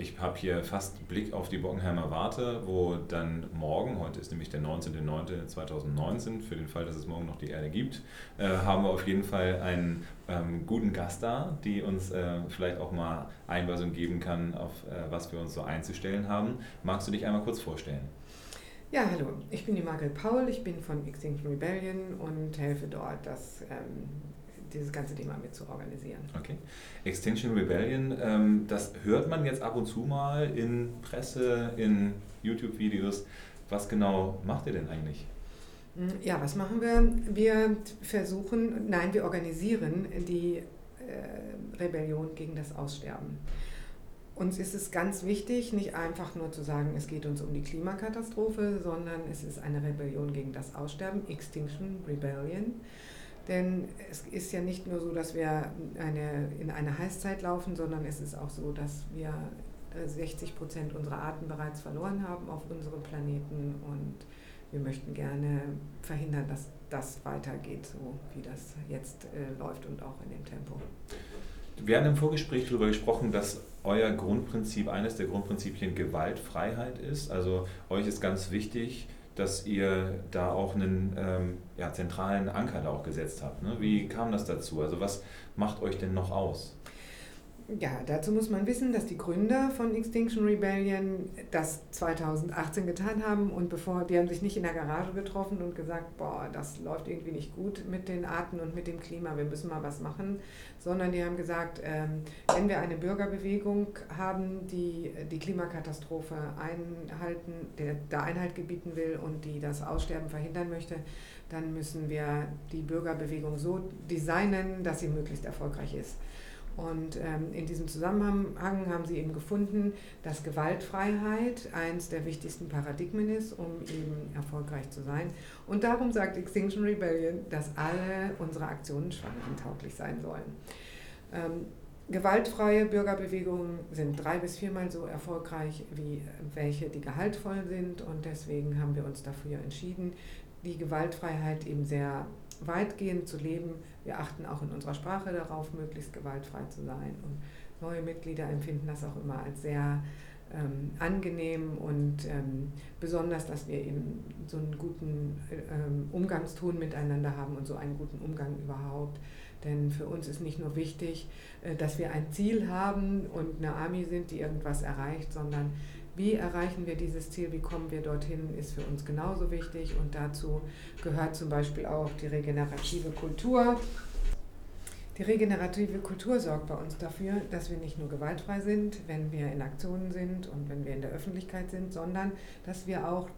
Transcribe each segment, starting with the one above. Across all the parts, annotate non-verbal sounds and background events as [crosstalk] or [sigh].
ich habe hier fast Blick auf die Bockenheimer Warte, wo dann morgen, heute ist nämlich der 19.09.2019, für den Fall, dass es morgen noch die Erde gibt, äh, haben wir auf jeden Fall einen ähm, guten Gast da, die uns äh, vielleicht auch mal Einweisung geben kann, auf äh, was wir uns so einzustellen haben. Magst du dich einmal kurz vorstellen? Ja, hallo, ich bin die Margel Paul, ich bin von Extinction Rebellion und helfe dort, das, ähm, dieses ganze Thema mit zu organisieren. Okay. Extinction Rebellion, ähm, das hört man jetzt ab und zu mal in Presse, in YouTube-Videos. Was genau macht ihr denn eigentlich? Hm, ja, was machen wir? Wir versuchen, nein, wir organisieren die äh, Rebellion gegen das Aussterben. Uns ist es ganz wichtig, nicht einfach nur zu sagen, es geht uns um die Klimakatastrophe, sondern es ist eine Rebellion gegen das Aussterben, Extinction Rebellion. Denn es ist ja nicht nur so, dass wir eine, in eine Heißzeit laufen, sondern es ist auch so, dass wir 60 Prozent unserer Arten bereits verloren haben auf unserem Planeten und wir möchten gerne verhindern, dass das weitergeht, so wie das jetzt äh, läuft und auch in dem Tempo. Wir haben im Vorgespräch darüber gesprochen, dass euer Grundprinzip, eines der Grundprinzipien Gewaltfreiheit ist. Also euch ist ganz wichtig, dass ihr da auch einen ähm, ja, zentralen Anker da auch gesetzt habt. Ne? Wie kam das dazu? Also was macht euch denn noch aus? Ja, dazu muss man wissen, dass die Gründer von Extinction Rebellion das 2018 getan haben und bevor, die haben sich nicht in der Garage getroffen und gesagt, boah, das läuft irgendwie nicht gut mit den Arten und mit dem Klima, wir müssen mal was machen, sondern die haben gesagt, ähm, wenn wir eine Bürgerbewegung haben, die die Klimakatastrophe einhalten, der, der Einhalt gebieten will und die das Aussterben verhindern möchte, dann müssen wir die Bürgerbewegung so designen, dass sie möglichst erfolgreich ist. Und ähm, in diesem Zusammenhang haben sie eben gefunden, dass Gewaltfreiheit eines der wichtigsten Paradigmen ist, um eben erfolgreich zu sein. Und darum sagt Extinction Rebellion, dass alle unsere Aktionen schwangentauglich sein sollen. Ähm, gewaltfreie Bürgerbewegungen sind drei bis viermal so erfolgreich wie welche, die gehaltvoll sind. Und deswegen haben wir uns dafür entschieden, die Gewaltfreiheit eben sehr weitgehend zu leben. Wir achten auch in unserer Sprache darauf, möglichst gewaltfrei zu sein. Und neue Mitglieder empfinden das auch immer als sehr ähm, angenehm und ähm, besonders, dass wir eben so einen guten ähm, Umgangston miteinander haben und so einen guten Umgang überhaupt. Denn für uns ist nicht nur wichtig, äh, dass wir ein Ziel haben und eine Army sind, die irgendwas erreicht, sondern wie erreichen wir dieses Ziel, wie kommen wir dorthin, ist für uns genauso wichtig. Und dazu gehört zum Beispiel auch die regenerative Kultur. Die regenerative Kultur sorgt bei uns dafür, dass wir nicht nur gewaltfrei sind, wenn wir in Aktionen sind und wenn wir in der Öffentlichkeit sind, sondern dass wir auch,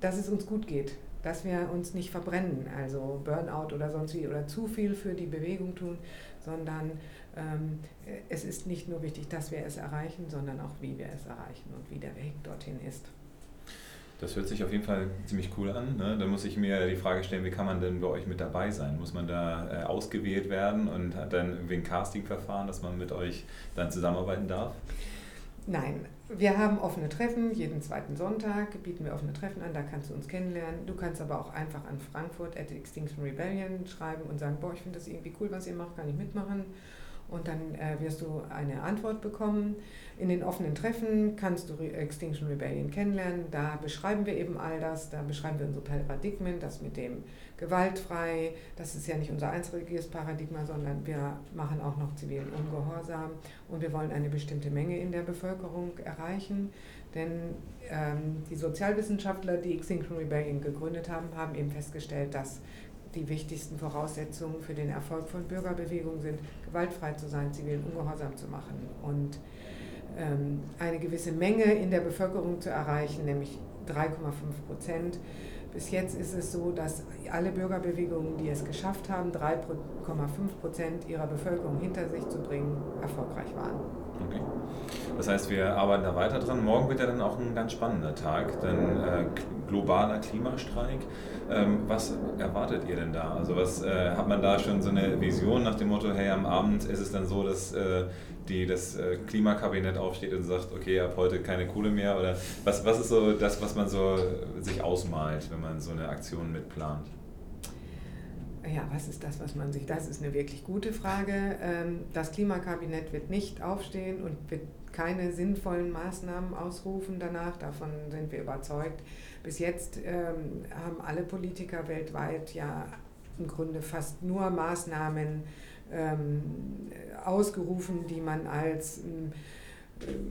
dass es uns gut geht, dass wir uns nicht verbrennen, also Burnout oder sonst wie oder zu viel für die Bewegung tun, sondern ähm, es ist nicht nur wichtig, dass wir es erreichen, sondern auch, wie wir es erreichen und wie der Weg dorthin ist. Das hört sich auf jeden Fall ziemlich cool an. Ne? Da muss ich mir die Frage stellen, wie kann man denn bei euch mit dabei sein? Muss man da äh, ausgewählt werden und hat dann irgendwie ein Castingverfahren, dass man mit euch dann zusammenarbeiten darf? Nein, wir haben offene Treffen, jeden zweiten Sonntag bieten wir offene Treffen an, da kannst du uns kennenlernen. Du kannst aber auch einfach an Frankfurt at Extinction Rebellion schreiben und sagen, boah, ich finde das irgendwie cool, was ihr macht, kann ich mitmachen und dann äh, wirst du eine Antwort bekommen. In den offenen Treffen kannst du Re Extinction Rebellion kennenlernen. Da beschreiben wir eben all das, da beschreiben wir unsere Paradigmen, das mit dem gewaltfrei, das ist ja nicht unser einziges Paradigma, sondern wir machen auch noch zivilen Ungehorsam und wir wollen eine bestimmte Menge in der Bevölkerung erreichen. Denn ähm, die Sozialwissenschaftler, die Extinction Rebellion gegründet haben, haben eben festgestellt, dass die wichtigsten Voraussetzungen für den Erfolg von Bürgerbewegungen sind, gewaltfrei zu sein, zivilen Ungehorsam zu machen und ähm, eine gewisse Menge in der Bevölkerung zu erreichen, nämlich 3,5 Prozent. Bis jetzt ist es so, dass alle Bürgerbewegungen, die es geschafft haben, 3,5 Prozent ihrer Bevölkerung hinter sich zu bringen, erfolgreich waren. Okay. Das heißt, wir arbeiten da weiter dran. Morgen wird ja dann auch ein ganz spannender Tag, dann äh, globaler Klimastreik. Ähm, was erwartet ihr denn da? Also was äh, hat man da schon so eine Vision nach dem Motto, hey, am Abend ist es dann so, dass äh, die, das äh, Klimakabinett aufsteht und sagt, okay, ab heute keine Kohle mehr? Oder was, was ist so das, was man so sich ausmalt, wenn man so eine Aktion mitplant? Ja, was ist das, was man sich, das ist eine wirklich gute Frage. Ähm, das Klimakabinett wird nicht aufstehen und wird keine sinnvollen Maßnahmen ausrufen danach, davon sind wir überzeugt. Bis jetzt ähm, haben alle Politiker weltweit ja im Grunde fast nur Maßnahmen ähm, ausgerufen, die man als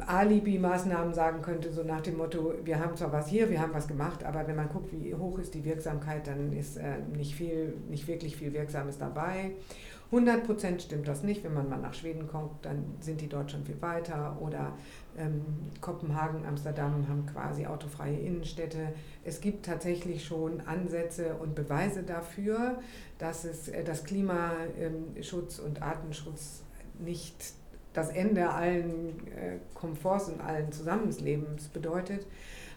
Alibi-Maßnahmen sagen könnte, so nach dem Motto, wir haben zwar was hier, wir haben was gemacht, aber wenn man guckt, wie hoch ist die Wirksamkeit, dann ist äh, nicht, viel, nicht wirklich viel Wirksames dabei. 100 Prozent stimmt das nicht. Wenn man mal nach Schweden kommt, dann sind die dort schon viel weiter. Oder ähm, Kopenhagen, Amsterdam haben quasi autofreie Innenstädte. Es gibt tatsächlich schon Ansätze und Beweise dafür, dass es äh, das Klimaschutz und Artenschutz nicht das Ende allen äh, Komforts und allen Zusammenlebens bedeutet.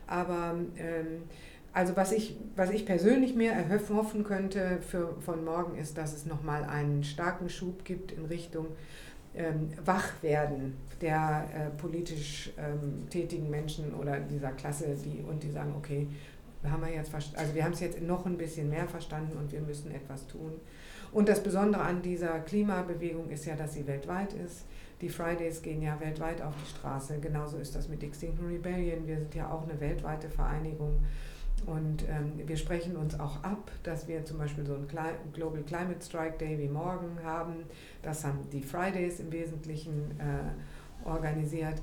Aber ähm, also was ich, was ich persönlich mir erhoffen könnte für, von morgen ist, dass es nochmal einen starken Schub gibt in Richtung ähm, Wachwerden der äh, politisch ähm, tätigen Menschen oder dieser Klasse, die und die sagen, okay, haben wir jetzt also wir haben es jetzt noch ein bisschen mehr verstanden und wir müssen etwas tun. Und das Besondere an dieser Klimabewegung ist ja, dass sie weltweit ist. Die Fridays gehen ja weltweit auf die Straße. Genauso ist das mit Extinction Rebellion. Wir sind ja auch eine weltweite Vereinigung. Und ähm, wir sprechen uns auch ab, dass wir zum Beispiel so einen Global Climate Strike Day wie morgen haben. Das haben die Fridays im Wesentlichen äh, organisiert.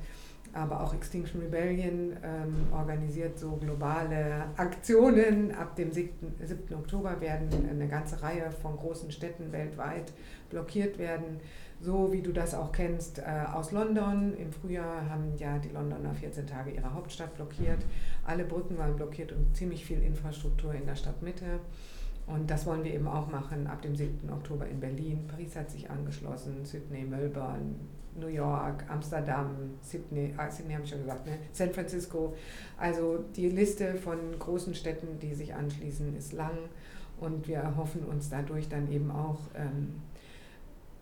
Aber auch Extinction Rebellion ähm, organisiert so globale Aktionen. Ab dem 7. 7. Oktober werden eine ganze Reihe von großen Städten weltweit blockiert werden so wie du das auch kennst äh, aus London. Im Frühjahr haben ja die Londoner 14 Tage ihre Hauptstadt blockiert. Alle Brücken waren blockiert und ziemlich viel Infrastruktur in der Stadtmitte. Und das wollen wir eben auch machen ab dem 7. Oktober in Berlin. Paris hat sich angeschlossen, Sydney, Melbourne, New York, Amsterdam, Sydney, ah, Sydney habe ich schon gesagt, ne? San Francisco. Also die Liste von großen Städten, die sich anschließen, ist lang und wir erhoffen uns dadurch dann eben auch ähm,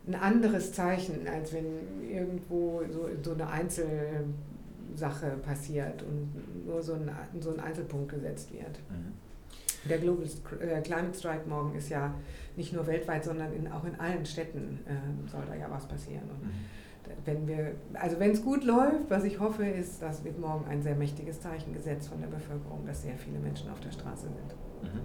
ein anderes Zeichen, als wenn irgendwo so, so eine Einzelsache passiert und nur so ein, so ein Einzelpunkt gesetzt wird. Mhm. Der Global äh, Climate Strike morgen ist ja nicht nur weltweit, sondern in, auch in allen Städten äh, soll da ja was passieren. Und mhm. wenn wir, also wenn es gut läuft, was ich hoffe, ist, dass wird morgen ein sehr mächtiges Zeichen gesetzt von der Bevölkerung, dass sehr viele Menschen auf der Straße sind. Mhm.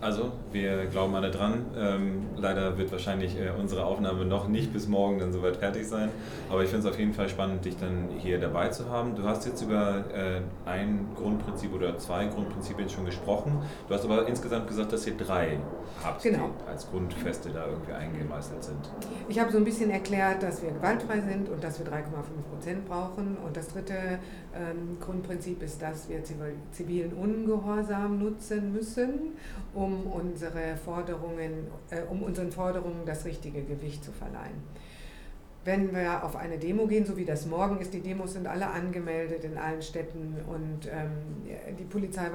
Also, wir glauben alle dran. Ähm, leider wird wahrscheinlich äh, unsere Aufnahme noch nicht bis morgen dann soweit fertig sein. Aber ich finde es auf jeden Fall spannend, dich dann hier dabei zu haben. Du hast jetzt über äh, ein Grundprinzip oder zwei Grundprinzipien schon gesprochen. Du hast aber insgesamt gesagt, dass ihr drei habt, genau. die als Grundfeste da irgendwie eingemeißelt sind. Ich habe so ein bisschen erklärt, dass wir gewaltfrei sind und dass wir 3,5 Prozent brauchen. Und das dritte ähm, Grundprinzip ist, dass wir zivilen Ungehorsam nutzen müssen, um um, unsere Forderungen, äh, um unseren Forderungen das richtige Gewicht zu verleihen. Wenn wir auf eine Demo gehen, so wie das morgen ist, die Demos sind alle angemeldet in allen Städten und ähm, die Polizei,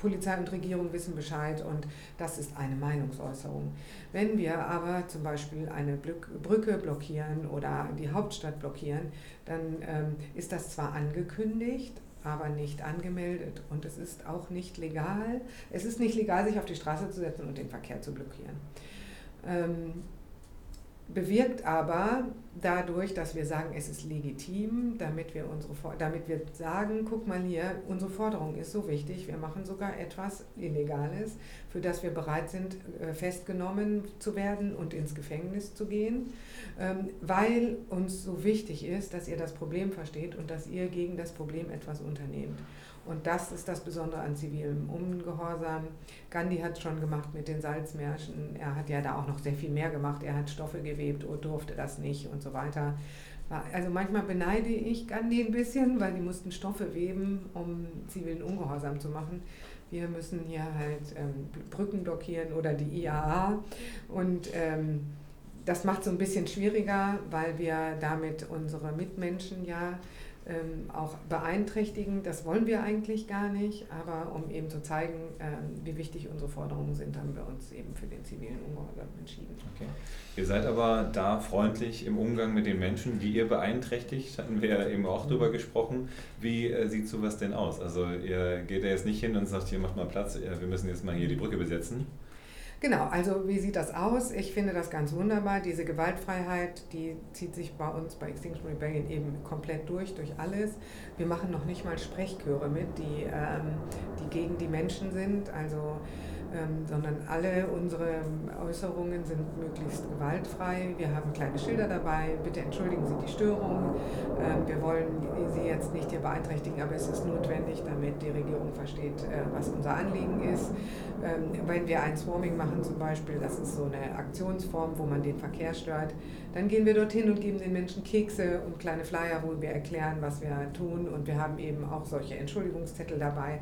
Polizei und Regierung wissen Bescheid und das ist eine Meinungsäußerung. Wenn wir aber zum Beispiel eine Brücke blockieren oder die Hauptstadt blockieren, dann ähm, ist das zwar angekündigt, aber nicht angemeldet. Und es ist auch nicht legal. Es ist nicht legal, sich auf die Straße zu setzen und den Verkehr zu blockieren. Ähm, bewirkt aber dadurch, dass wir sagen, es ist legitim, damit wir, unsere, damit wir sagen, guck mal hier, unsere Forderung ist so wichtig, wir machen sogar etwas Illegales, für das wir bereit sind, äh, festgenommen zu werden und ins Gefängnis zu gehen, ähm, weil uns so wichtig ist, dass ihr das Problem versteht und dass ihr gegen das Problem etwas unternehmt. Und das ist das Besondere an zivilem Ungehorsam. Gandhi hat es schon gemacht mit den Salzmärschen. Er hat ja da auch noch sehr viel mehr gemacht. Er hat Stoffe gewebt und durfte das nicht und so weiter. Also manchmal beneide ich Gandhi ein bisschen, weil die mussten Stoffe weben, um zivilen Ungehorsam zu machen. Wir müssen hier halt ähm, Brücken blockieren oder die IAA. Und ähm, das macht es so ein bisschen schwieriger, weil wir damit unsere Mitmenschen ja ähm, auch beeinträchtigen. Das wollen wir eigentlich gar nicht, aber um eben zu zeigen, ähm, wie wichtig unsere Forderungen sind, haben wir uns eben für den zivilen Ungehorsam entschieden. Okay. Ihr seid aber da freundlich im Umgang mit den Menschen, die ihr beeinträchtigt, hatten wir ja eben auch mhm. drüber gesprochen. Wie äh, sieht sowas denn aus? Also ihr geht ja jetzt nicht hin und sagt, hier macht mal Platz, wir müssen jetzt mal hier die Brücke besetzen. Genau, also wie sieht das aus? Ich finde das ganz wunderbar. Diese Gewaltfreiheit, die zieht sich bei uns bei Extinction Rebellion eben komplett durch, durch alles. Wir machen noch nicht mal Sprechchöre mit, die, ähm, die gegen die Menschen sind. Also ähm, sondern alle unsere Äußerungen sind möglichst gewaltfrei. Wir haben kleine Schilder dabei, bitte entschuldigen Sie die Störung. Ähm, wir wollen Sie jetzt nicht hier beeinträchtigen, aber es ist notwendig, damit die Regierung versteht, äh, was unser Anliegen ist. Ähm, wenn wir ein Swarming machen zum Beispiel, das ist so eine Aktionsform, wo man den Verkehr stört, dann gehen wir dorthin und geben den Menschen Kekse und kleine Flyer, wo wir erklären, was wir tun. Und wir haben eben auch solche Entschuldigungszettel dabei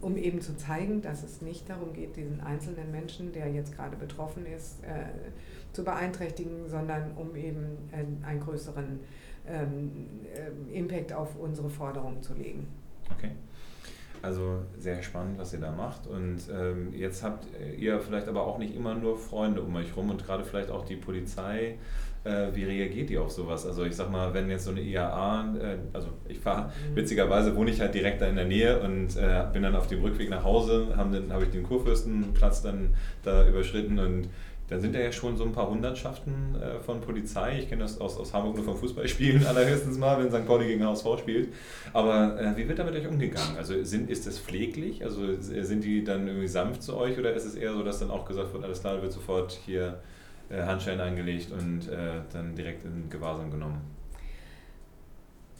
um eben zu zeigen, dass es nicht darum geht, diesen einzelnen Menschen, der jetzt gerade betroffen ist, äh, zu beeinträchtigen, sondern um eben äh, einen größeren ähm, äh, Impact auf unsere Forderungen zu legen. Okay. Also sehr spannend, was ihr da macht. Und ähm, jetzt habt ihr vielleicht aber auch nicht immer nur Freunde um euch rum und gerade vielleicht auch die Polizei äh, wie reagiert ihr auf sowas? Also ich sag mal, wenn jetzt so eine IAA, äh, also ich fahre, mhm. witzigerweise wohne ich halt direkt da in der Nähe und äh, bin dann auf dem Rückweg nach Hause, habe hab ich den Kurfürstenplatz dann da überschritten und dann sind da ja schon so ein paar Hundertschaften äh, von Polizei. Ich kenne das aus, aus Hamburg nur vom Fußballspielen [laughs] allerhöchstens mal, wenn St. Pauli gegen HSV spielt. Aber äh, wie wird da mit euch umgegangen? Also sind, ist das pfleglich? Also sind die dann irgendwie sanft zu euch oder ist es eher so, dass dann auch gesagt wird, alles klar, wird sofort hier äh, Handschellen eingelegt und äh, dann direkt in Gewahrsam genommen?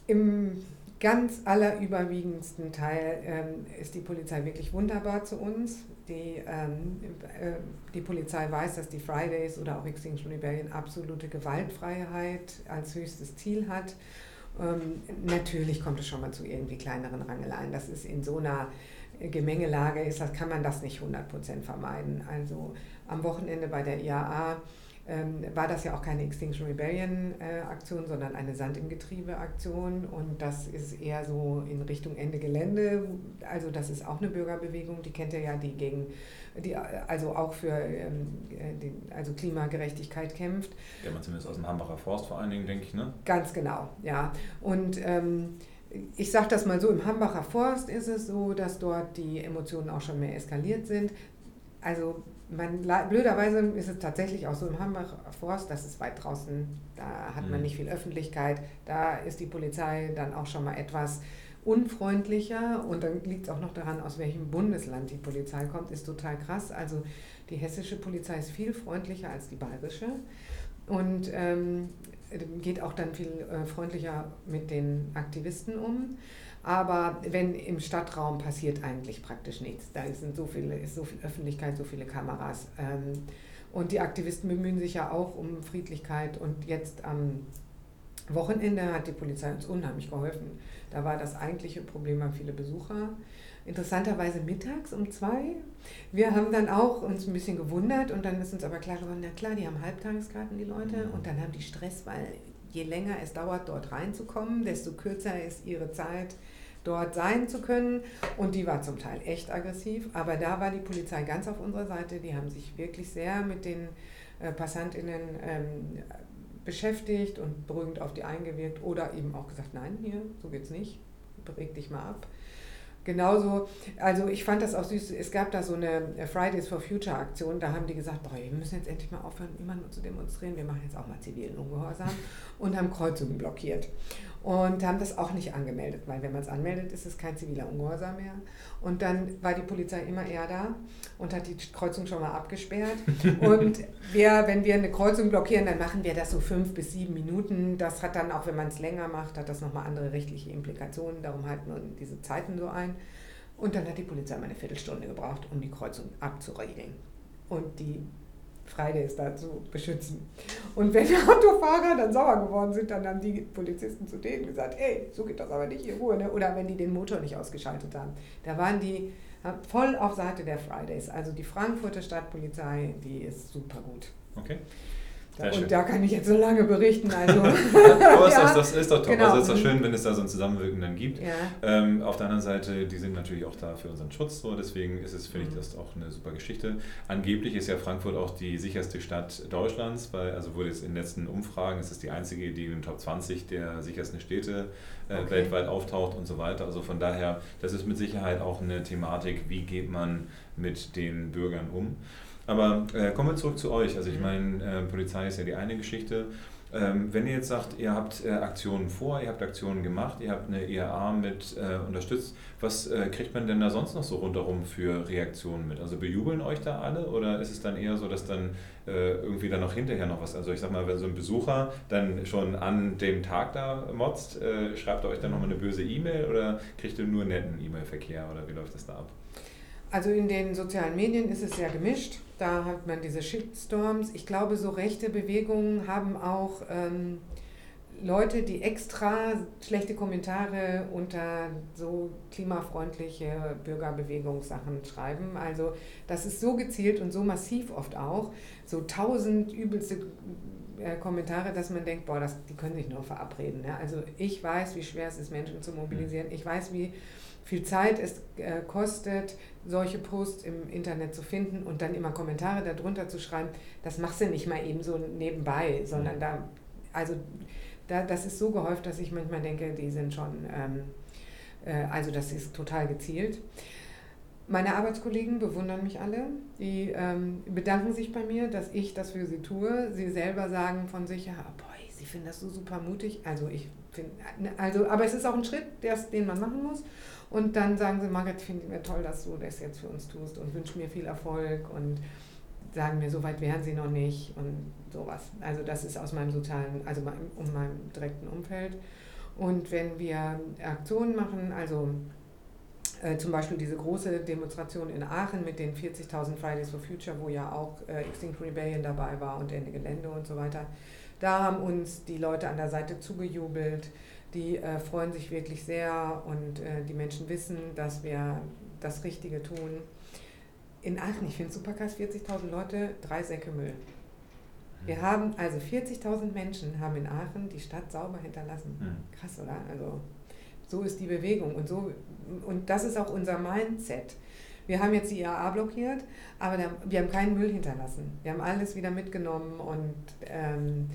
Im ganz allerüberwiegendsten Teil ähm, ist die Polizei wirklich wunderbar zu uns. Die, ähm, äh, die Polizei weiß, dass die Fridays oder auch Extinction Rebellion absolute Gewaltfreiheit als höchstes Ziel hat. Ähm, natürlich kommt es schon mal zu irgendwie kleineren Rangeleien. Das ist in so einer Gemengelage, ist, das kann man das nicht 100% vermeiden. Also am Wochenende bei der IAA ähm, war das ja auch keine Extinction Rebellion äh, Aktion, sondern eine Sand im Getriebe Aktion und das ist eher so in Richtung Ende Gelände. Also das ist auch eine Bürgerbewegung, die kennt ihr ja, die gegen die also auch für ähm, äh, die, also Klimagerechtigkeit kämpft. Ja, man zumindest aus dem Hambacher Forst vor allen Dingen, denke ich, ne? Ganz genau, ja. Und ähm, ich sage das mal so, im Hambacher Forst ist es so, dass dort die Emotionen auch schon mehr eskaliert sind. Also man, blöderweise ist es tatsächlich auch so im Hambacher Forst, das ist weit draußen, da hat man mhm. nicht viel Öffentlichkeit, da ist die Polizei dann auch schon mal etwas unfreundlicher und dann liegt es auch noch daran, aus welchem Bundesland die Polizei kommt, ist total krass. Also die hessische Polizei ist viel freundlicher als die bayerische und ähm, geht auch dann viel äh, freundlicher mit den Aktivisten um. Aber wenn im Stadtraum passiert eigentlich praktisch nichts. Da sind so viele, ist so viel Öffentlichkeit, so viele Kameras. Ähm, und die Aktivisten bemühen sich ja auch um Friedlichkeit. Und jetzt am Wochenende hat die Polizei uns unheimlich geholfen. Da war das eigentliche Problem, haben viele Besucher. Interessanterweise mittags um zwei. Wir haben dann auch uns ein bisschen gewundert und dann ist uns aber klar geworden, na klar, die haben Halbtageskarten, die Leute, mhm. und dann haben die Stress, weil je länger es dauert, dort reinzukommen, desto kürzer ist ihre Zeit, dort sein zu können. Und die war zum Teil echt aggressiv, aber da war die Polizei ganz auf unserer Seite. Die haben sich wirklich sehr mit den äh, PassantInnen ähm, beschäftigt und beruhigend auf die eingewirkt oder eben auch gesagt, nein, hier, so geht's nicht, beweg dich mal ab. Genauso, also ich fand das auch süß, es gab da so eine Fridays for Future Aktion, da haben die gesagt, boah, wir müssen jetzt endlich mal aufhören, immer nur zu demonstrieren, wir machen jetzt auch mal zivilen Ungehorsam und haben Kreuzungen blockiert und haben das auch nicht angemeldet, weil wenn man es anmeldet, ist es kein ziviler Ungehorsam mehr. Und dann war die Polizei immer eher da und hat die Kreuzung schon mal abgesperrt. [laughs] und wir, wenn wir eine Kreuzung blockieren, dann machen wir das so fünf bis sieben Minuten. Das hat dann auch, wenn man es länger macht, hat das nochmal andere rechtliche Implikationen. Darum halten wir diese Zeiten so ein. Und dann hat die Polizei mal eine Viertelstunde gebraucht, um die Kreuzung abzuregeln. Und die Fridays da zu beschützen. Und wenn die [laughs] Autofahrer dann sauer geworden sind, dann haben die Polizisten zu denen gesagt, ey, so geht das aber nicht, in Ruhe. Ne? Oder wenn die den Motor nicht ausgeschaltet haben. Da waren die voll auf Seite der Fridays. Also die Frankfurter Stadtpolizei, die ist super gut. Okay. Sehr und schön. da kann ich jetzt so lange berichten. Also. [laughs] [laughs] Aber ja, das, das, ist doch top. Genau. Also ist doch schön, wenn es da so ein Zusammenwirken dann gibt. Ja. Ähm, auf der anderen Seite, die sind natürlich auch da für unseren Schutz. So. Deswegen ist es, finde ich, mhm. das auch eine super Geschichte. Angeblich ist ja Frankfurt auch die sicherste Stadt Deutschlands, weil, also wurde jetzt in den letzten Umfragen, es ist die einzige, die in den Top 20 der sichersten Städte äh, okay. weltweit auftaucht und so weiter. Also von daher, das ist mit Sicherheit auch eine Thematik, wie geht man mit den Bürgern um. Aber äh, kommen wir zurück zu euch. Also ich mhm. meine, äh, Polizei ist ja die eine Geschichte. Ähm, wenn ihr jetzt sagt, ihr habt äh, Aktionen vor, ihr habt Aktionen gemacht, ihr habt eine IAA mit äh, unterstützt, was äh, kriegt man denn da sonst noch so rundherum für Reaktionen mit? Also bejubeln euch da alle oder ist es dann eher so, dass dann äh, irgendwie dann noch hinterher noch was, also ich sag mal, wenn so ein Besucher dann schon an dem Tag da motzt, äh, schreibt er euch dann nochmal eine böse E-Mail oder kriegt ihr nur netten E-Mail-Verkehr oder wie läuft das da ab? Also in den sozialen Medien ist es sehr gemischt. Da hat man diese Shitstorms. Ich glaube, so rechte Bewegungen haben auch ähm, Leute, die extra schlechte Kommentare unter so klimafreundliche Bürgerbewegungssachen schreiben. Also das ist so gezielt und so massiv oft auch. So tausend übelste äh, Kommentare, dass man denkt, boah, das, die können sich nur verabreden. Ja? Also ich weiß, wie schwer es ist, Menschen zu mobilisieren. Ich weiß, wie viel Zeit es äh, kostet, solche Posts im Internet zu finden und dann immer Kommentare darunter zu schreiben, das machst du nicht mal eben so nebenbei, sondern mhm. da, also da, das ist so gehäuft, dass ich manchmal denke, die sind schon, ähm, äh, also das ist total gezielt. Meine Arbeitskollegen bewundern mich alle. Die ähm, bedanken sich bei mir, dass ich das für sie tue. Sie selber sagen von sich, ja, boah, sie finden das so super mutig. Also ich finde, also, aber es ist auch ein Schritt, den man machen muss. Und dann sagen sie, Margret, finde ich mir toll, dass du das jetzt für uns tust und wünsche mir viel Erfolg und sagen mir, so weit wären sie noch nicht und sowas. Also das ist aus meinem sozialen, also um meinem direkten Umfeld. Und wenn wir Aktionen machen, also äh, zum Beispiel diese große Demonstration in Aachen mit den 40.000 Fridays for Future, wo ja auch äh, Extinct Rebellion dabei war und Ende Gelände und so weiter, da haben uns die Leute an der Seite zugejubelt die äh, freuen sich wirklich sehr und äh, die Menschen wissen, dass wir das Richtige tun. In Aachen, ich finde super krass, 40.000 Leute, drei Säcke Müll. Wir mhm. haben also 40.000 Menschen haben in Aachen die Stadt sauber hinterlassen. Mhm. Krass, oder? Also so ist die Bewegung und so und das ist auch unser Mindset. Wir haben jetzt die IAA blockiert, aber wir haben keinen Müll hinterlassen. Wir haben alles wieder mitgenommen und ähm,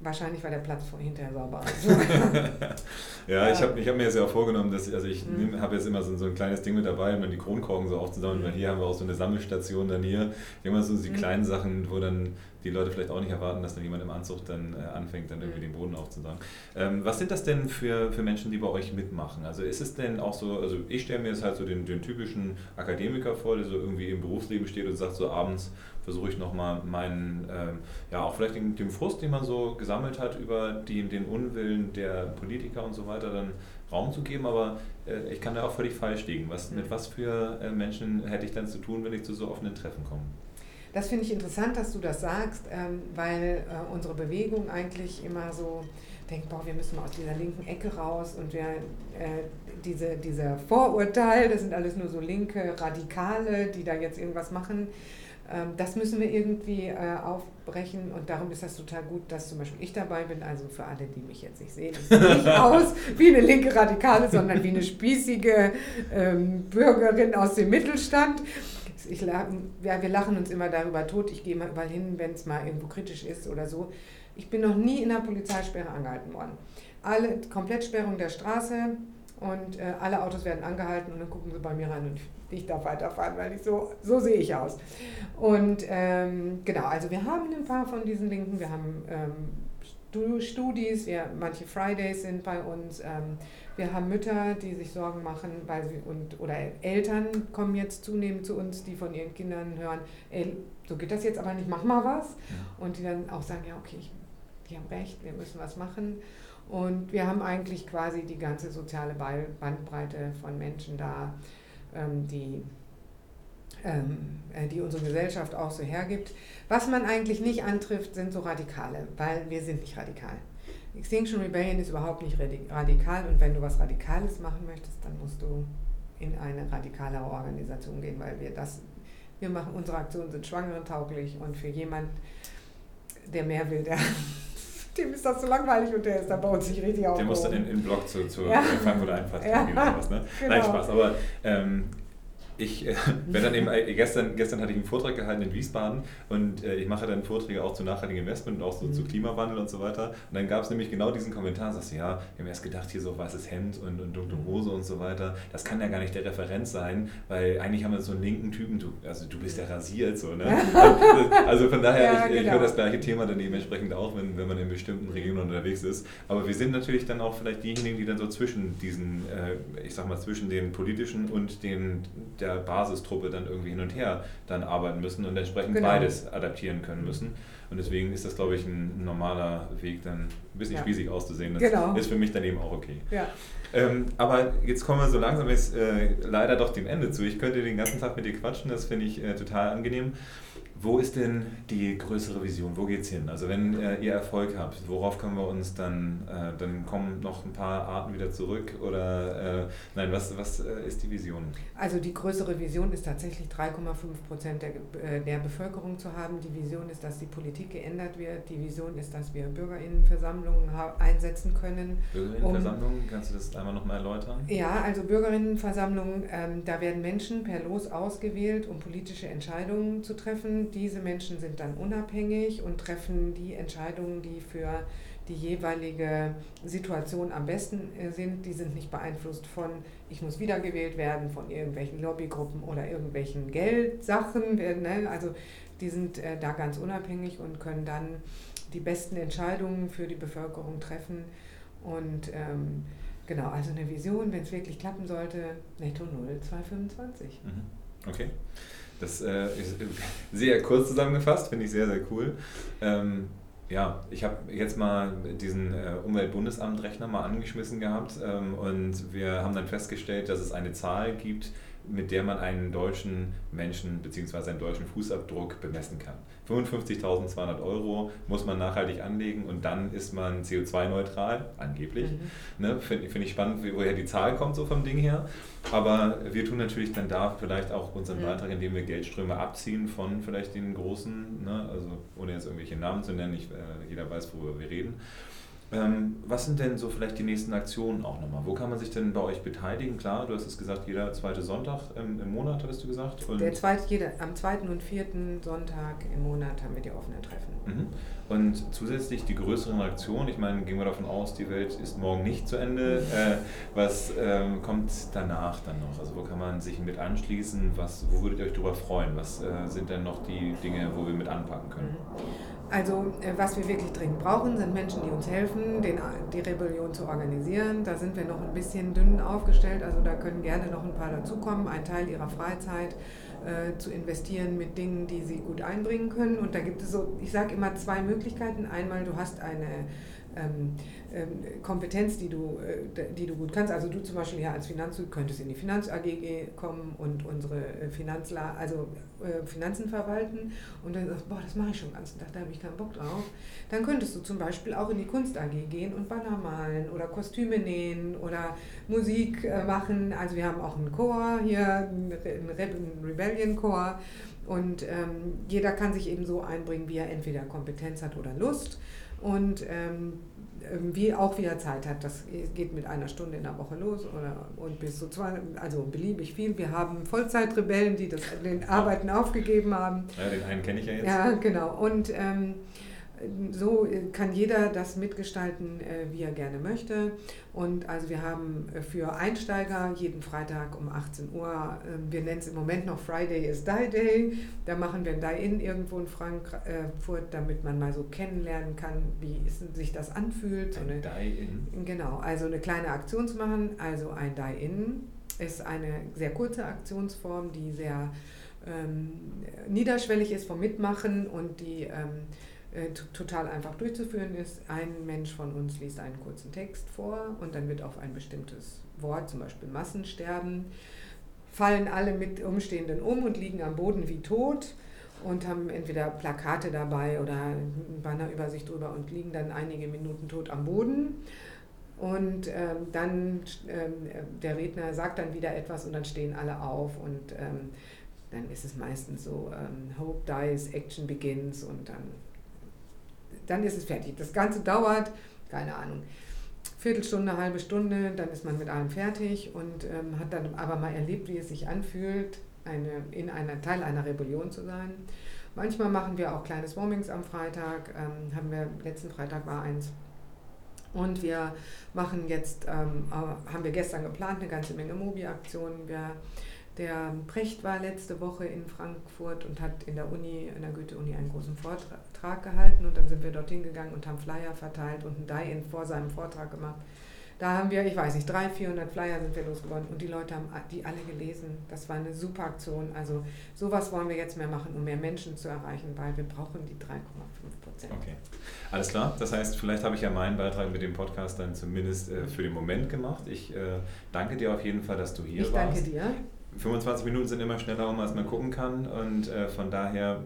Wahrscheinlich war der Platz hinterher sauber. [laughs] [laughs] ja, ich habe ich hab mir jetzt ja auch vorgenommen, dass also ich mhm. habe jetzt immer so, so ein kleines Ding mit dabei, um die Kronkorken so aufzusammeln, mhm. weil hier haben wir auch so eine Sammelstation dann hier. Immer so die mhm. kleinen Sachen, wo dann die Leute vielleicht auch nicht erwarten, dass dann jemand im Anzug dann äh, anfängt, dann irgendwie mhm. den Boden aufzusagen. Ähm, was sind das denn für, für Menschen, die bei euch mitmachen? Also ist es denn auch so, also ich stelle mir jetzt halt so den, den typischen Akademiker vor, der so irgendwie im Berufsleben steht und sagt so abends, versuche ich nochmal meinen, ähm, ja auch vielleicht den, den, Frust, den man so gesammelt hat über die, den Unwillen der Politiker und so weiter, dann Raum zu geben, aber äh, ich kann da auch völlig falsch liegen. Was, mit was für äh, Menschen hätte ich dann zu tun, wenn ich zu so offenen Treffen komme? Das finde ich interessant, dass du das sagst, ähm, weil äh, unsere Bewegung eigentlich immer so denkt, boah, wir müssen mal aus dieser linken Ecke raus und wir, äh, diese, dieser Vorurteil, das sind alles nur so linke Radikale, die da jetzt irgendwas machen. Ähm, das müssen wir irgendwie äh, aufbrechen und darum ist das total gut, dass zum Beispiel ich dabei bin. Also für alle, die mich jetzt nicht sehen, ich sehe nicht [laughs] aus wie eine linke Radikale, sondern wie eine spießige ähm, Bürgerin aus dem Mittelstand. Ich, ja, wir lachen uns immer darüber tot. Ich gehe mal überall hin, wenn es mal irgendwo kritisch ist oder so. Ich bin noch nie in einer Polizeisperre angehalten worden. Alle Komplettsperrung der Straße und äh, alle Autos werden angehalten und dann gucken sie bei mir rein und ich darf weiterfahren, weil ich so, so sehe ich aus. Und ähm, genau, also wir haben ein paar von diesen Linken, wir haben ähm, Studis, wir, manche Fridays sind bei uns, ähm, wir haben Mütter, die sich Sorgen machen, weil sie und oder Eltern kommen jetzt zunehmend zu uns, die von ihren Kindern hören, ey, so geht das jetzt aber nicht, mach mal was. Ja. Und die dann auch sagen, ja, okay, ich, die haben recht, wir müssen was machen. Und wir haben eigentlich quasi die ganze soziale Bandbreite von Menschen da, ähm, die, ähm, äh, die unsere Gesellschaft auch so hergibt. Was man eigentlich nicht antrifft, sind so Radikale, weil wir sind nicht radikal. Extinction Rebellion ist überhaupt nicht radikal und wenn du was Radikales machen möchtest, dann musst du in eine radikalere Organisation gehen, weil wir das, wir machen, unsere Aktionen sind schwangerentauglich und für jemand, der mehr will, der dem ist das so langweilig und der ist da bei uns nicht richtig auf. Der muss dann in den Blog zu, zu ja. Frankfurter Einfahrt [laughs] ja. oder sowas. Ne? Genau. Nein, Spaß. Aber ähm, ich äh, [laughs] bin dann eben, äh, gestern, gestern hatte ich einen Vortrag gehalten in Wiesbaden und äh, ich mache dann Vorträge auch zu nachhaltigem Investment und auch so mhm. zu Klimawandel und so weiter. Und dann gab es nämlich genau diesen Kommentar, sagst du, ja, wir haben erst gedacht, hier so weißes Hemd und, und dunkle Hose und so weiter, das kann ja gar nicht der Referenz sein, weil eigentlich haben wir so einen linken Typen, du, also du bist ja rasiert so, ne? [laughs] also von daher, ja, ich, genau. ich höre das gleiche Thema dann dementsprechend auch, wenn, wenn man in bestimmten Regionen unterwegs ist. Aber wir sind natürlich dann auch vielleicht diejenigen, die dann so zwischen diesen, äh, ich sag mal, zwischen den politischen und den, der der Basistruppe dann irgendwie hin und her dann arbeiten müssen und entsprechend genau. beides adaptieren können müssen. Und deswegen ist das, glaube ich, ein normaler Weg, dann ein bisschen ja. spießig auszusehen. Das genau. ist für mich dann eben auch okay. Ja. Ähm, aber jetzt kommen wir so langsam jetzt äh, leider doch dem Ende zu. Ich könnte den ganzen Tag mit dir quatschen, das finde ich äh, total angenehm. Wo ist denn die größere Vision? Wo geht es hin? Also wenn äh, ihr Erfolg habt, worauf können wir uns dann, äh, dann kommen noch ein paar Arten wieder zurück oder äh, nein, was, was äh, ist die Vision? Also die größere Vision ist tatsächlich 3,5 Prozent der, äh, der Bevölkerung zu haben. Die Vision ist, dass die Politik geändert wird. Die Vision ist, dass wir Bürgerinnenversammlungen einsetzen können. Bürgerinnenversammlungen, um, kannst du das einmal nochmal erläutern? Ja, also Bürgerinnenversammlungen, ähm, da werden Menschen per Los ausgewählt, um politische Entscheidungen zu treffen diese Menschen sind dann unabhängig und treffen die Entscheidungen, die für die jeweilige Situation am besten äh, sind. Die sind nicht beeinflusst von, ich muss wiedergewählt werden, von irgendwelchen Lobbygruppen oder irgendwelchen Geldsachen. Ne? Also die sind äh, da ganz unabhängig und können dann die besten Entscheidungen für die Bevölkerung treffen. Und ähm, genau, also eine Vision, wenn es wirklich klappen sollte, netto 0, 225. Mhm. Okay. Das äh, ist sehr kurz zusammengefasst, finde ich sehr, sehr cool. Ähm, ja, ich habe jetzt mal diesen äh, Umweltbundesamt-Rechner mal angeschmissen gehabt ähm, und wir haben dann festgestellt, dass es eine Zahl gibt, mit der man einen deutschen Menschen bzw. einen deutschen Fußabdruck bemessen kann. 55.200 Euro muss man nachhaltig anlegen und dann ist man CO2-neutral, angeblich. Mhm. Ne, Finde find ich spannend, woher die Zahl kommt, so vom Ding her. Aber wir tun natürlich dann da vielleicht auch unseren mhm. Beitrag, indem wir Geldströme abziehen von vielleicht den großen, ne, also ohne jetzt irgendwelche Namen zu nennen, ich, äh, jeder weiß, worüber wir reden. Ähm, was sind denn so vielleicht die nächsten Aktionen auch nochmal? Wo kann man sich denn bei euch beteiligen? Klar, du hast es gesagt, jeder zweite Sonntag im, Monat, hast du gesagt. Und Der zweite, jeder, am zweiten und vierten Sonntag im Monat haben wir die offenen Treffen. Mhm. Und zusätzlich die größeren Aktionen, ich meine, gehen wir davon aus, die Welt ist morgen nicht zu Ende. [laughs] Äh, was ähm, kommt danach dann noch? Also wo kann man sich mit anschließen? Was, wo würdet ihr euch darüber freuen? Was äh, sind denn noch die Dinge, wo wir mit anpacken können? Mhm. Also äh, was wir wirklich dringend brauchen, sind Menschen, die uns helfen, den, die Rebellion zu organisieren. Da sind wir noch ein bisschen dünn aufgestellt, also da können gerne noch ein paar dazukommen, einen Teil ihrer Freizeit äh, zu investieren mit Dingen, die sie gut einbringen können. Und da gibt es so, ich sage immer zwei Möglichkeiten. Einmal, du hast eine ähm, ähm, Kompetenz, die du, äh, die du gut kannst. Also du zum Beispiel ja als Finanz, könntest in die Finanz AG kommen und unsere äh, Finanzla also äh, Finanzen verwalten und dann sagst, boah, das mache ich schon den ganzen Tag, da habe ich keinen Bock drauf. Dann könntest du zum Beispiel auch in die Kunst AG gehen und Banner malen oder Kostüme nähen oder Musik machen. Also wir haben auch einen Chor hier, einen Rebellion Chor und ähm, jeder kann sich eben so einbringen, wie er entweder Kompetenz hat oder Lust. Und ähm, ähm, wie auch wie er Zeit hat. Das geht mit einer Stunde in der Woche los oder, und bis zu zwei, also beliebig viel. Wir haben Vollzeitrebellen, die das, den Arbeiten aufgegeben haben. Ja, den einen kenne ich ja jetzt. Ja, genau. Und ähm, so kann jeder das mitgestalten, äh, wie er gerne möchte. Und also wir haben äh, für Einsteiger jeden Freitag um 18 Uhr, ähm, wir nennen es im Moment noch Friday is Die Day. Da machen wir ein Die-In irgendwo in Frankfurt, damit man mal so kennenlernen kann, wie sich das anfühlt. So ein Die-In? Genau, also eine kleine Aktion zu machen. Also ein Die-In ist eine sehr kurze Aktionsform, die sehr ähm, niederschwellig ist vom Mitmachen und die ähm, äh, total einfach durchzuführen ist. Ein Mensch von uns liest einen kurzen Text vor und dann wird auf ein bestimmtes Wort, zum Beispiel Massensterben, fallen alle mit Umstehenden um und liegen am Boden wie tot und haben entweder Plakate dabei oder eine Bannerübersicht drüber und liegen dann einige Minuten tot am Boden. Und ähm, dann, ähm, der Redner sagt dann wieder etwas und dann stehen alle auf und ähm, dann ist es meistens so, ähm, Hope dies, Action begins und dann dann ist es fertig. Das Ganze dauert, keine Ahnung, Viertelstunde, halbe Stunde, dann ist man mit allem fertig und ähm, hat dann aber mal erlebt, wie es sich anfühlt, eine, in einer Teil einer Rebellion zu sein. Manchmal machen wir auch kleine Swarmings am Freitag. Ähm, haben wir, letzten Freitag war eins. Und wir machen jetzt, ähm, äh, haben wir gestern geplant, eine ganze Menge Mobi-Aktionen. Der Precht war letzte Woche in Frankfurt und hat in der Uni, in der Goethe-Uni einen großen Vortrag gehalten und dann sind wir dorthin gegangen und haben Flyer verteilt und ein Die-In vor seinem Vortrag gemacht. Da haben wir, ich weiß nicht, 300, 400 Flyer sind wir losgeworden und die Leute haben die alle gelesen. Das war eine super Aktion. Also sowas wollen wir jetzt mehr machen, um mehr Menschen zu erreichen, weil wir brauchen die 3,5 Prozent. Okay, alles klar. Das heißt, vielleicht habe ich ja meinen Beitrag mit dem Podcast dann zumindest äh, für den Moment gemacht. Ich äh, danke dir auf jeden Fall, dass du hier ich warst. Ich danke dir. 25 Minuten sind immer schneller um, als man gucken kann und äh, von daher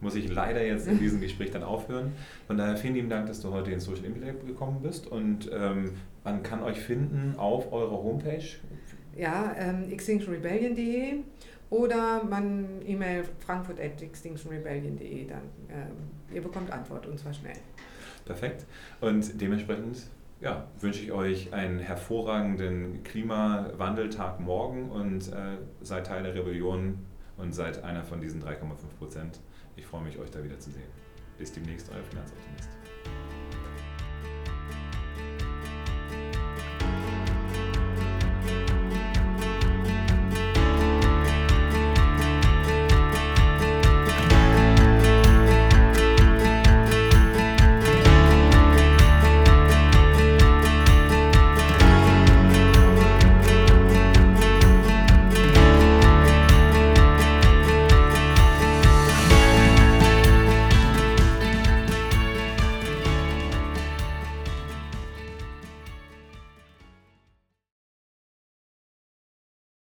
muss ich leider jetzt in diesem Gespräch dann aufhören. Von daher vielen lieben Dank, dass du heute ins Social Impact gekommen bist und ähm, man kann euch finden auf eurer Homepage. Ja, ähm, extinctionrebellion.de oder man E-Mail frankfurt at extinctionrebellion.de, dann ähm, ihr bekommt Antwort und zwar schnell. Perfekt. Und dementsprechend ja, wünsche ich euch einen hervorragenden Klimawandeltag morgen und äh, seid Teil der Rebellion und seid einer von diesen 3,5 Prozent. Ich freue mich, euch da wieder zu sehen. Bis demnächst, euer Finanzoptimist.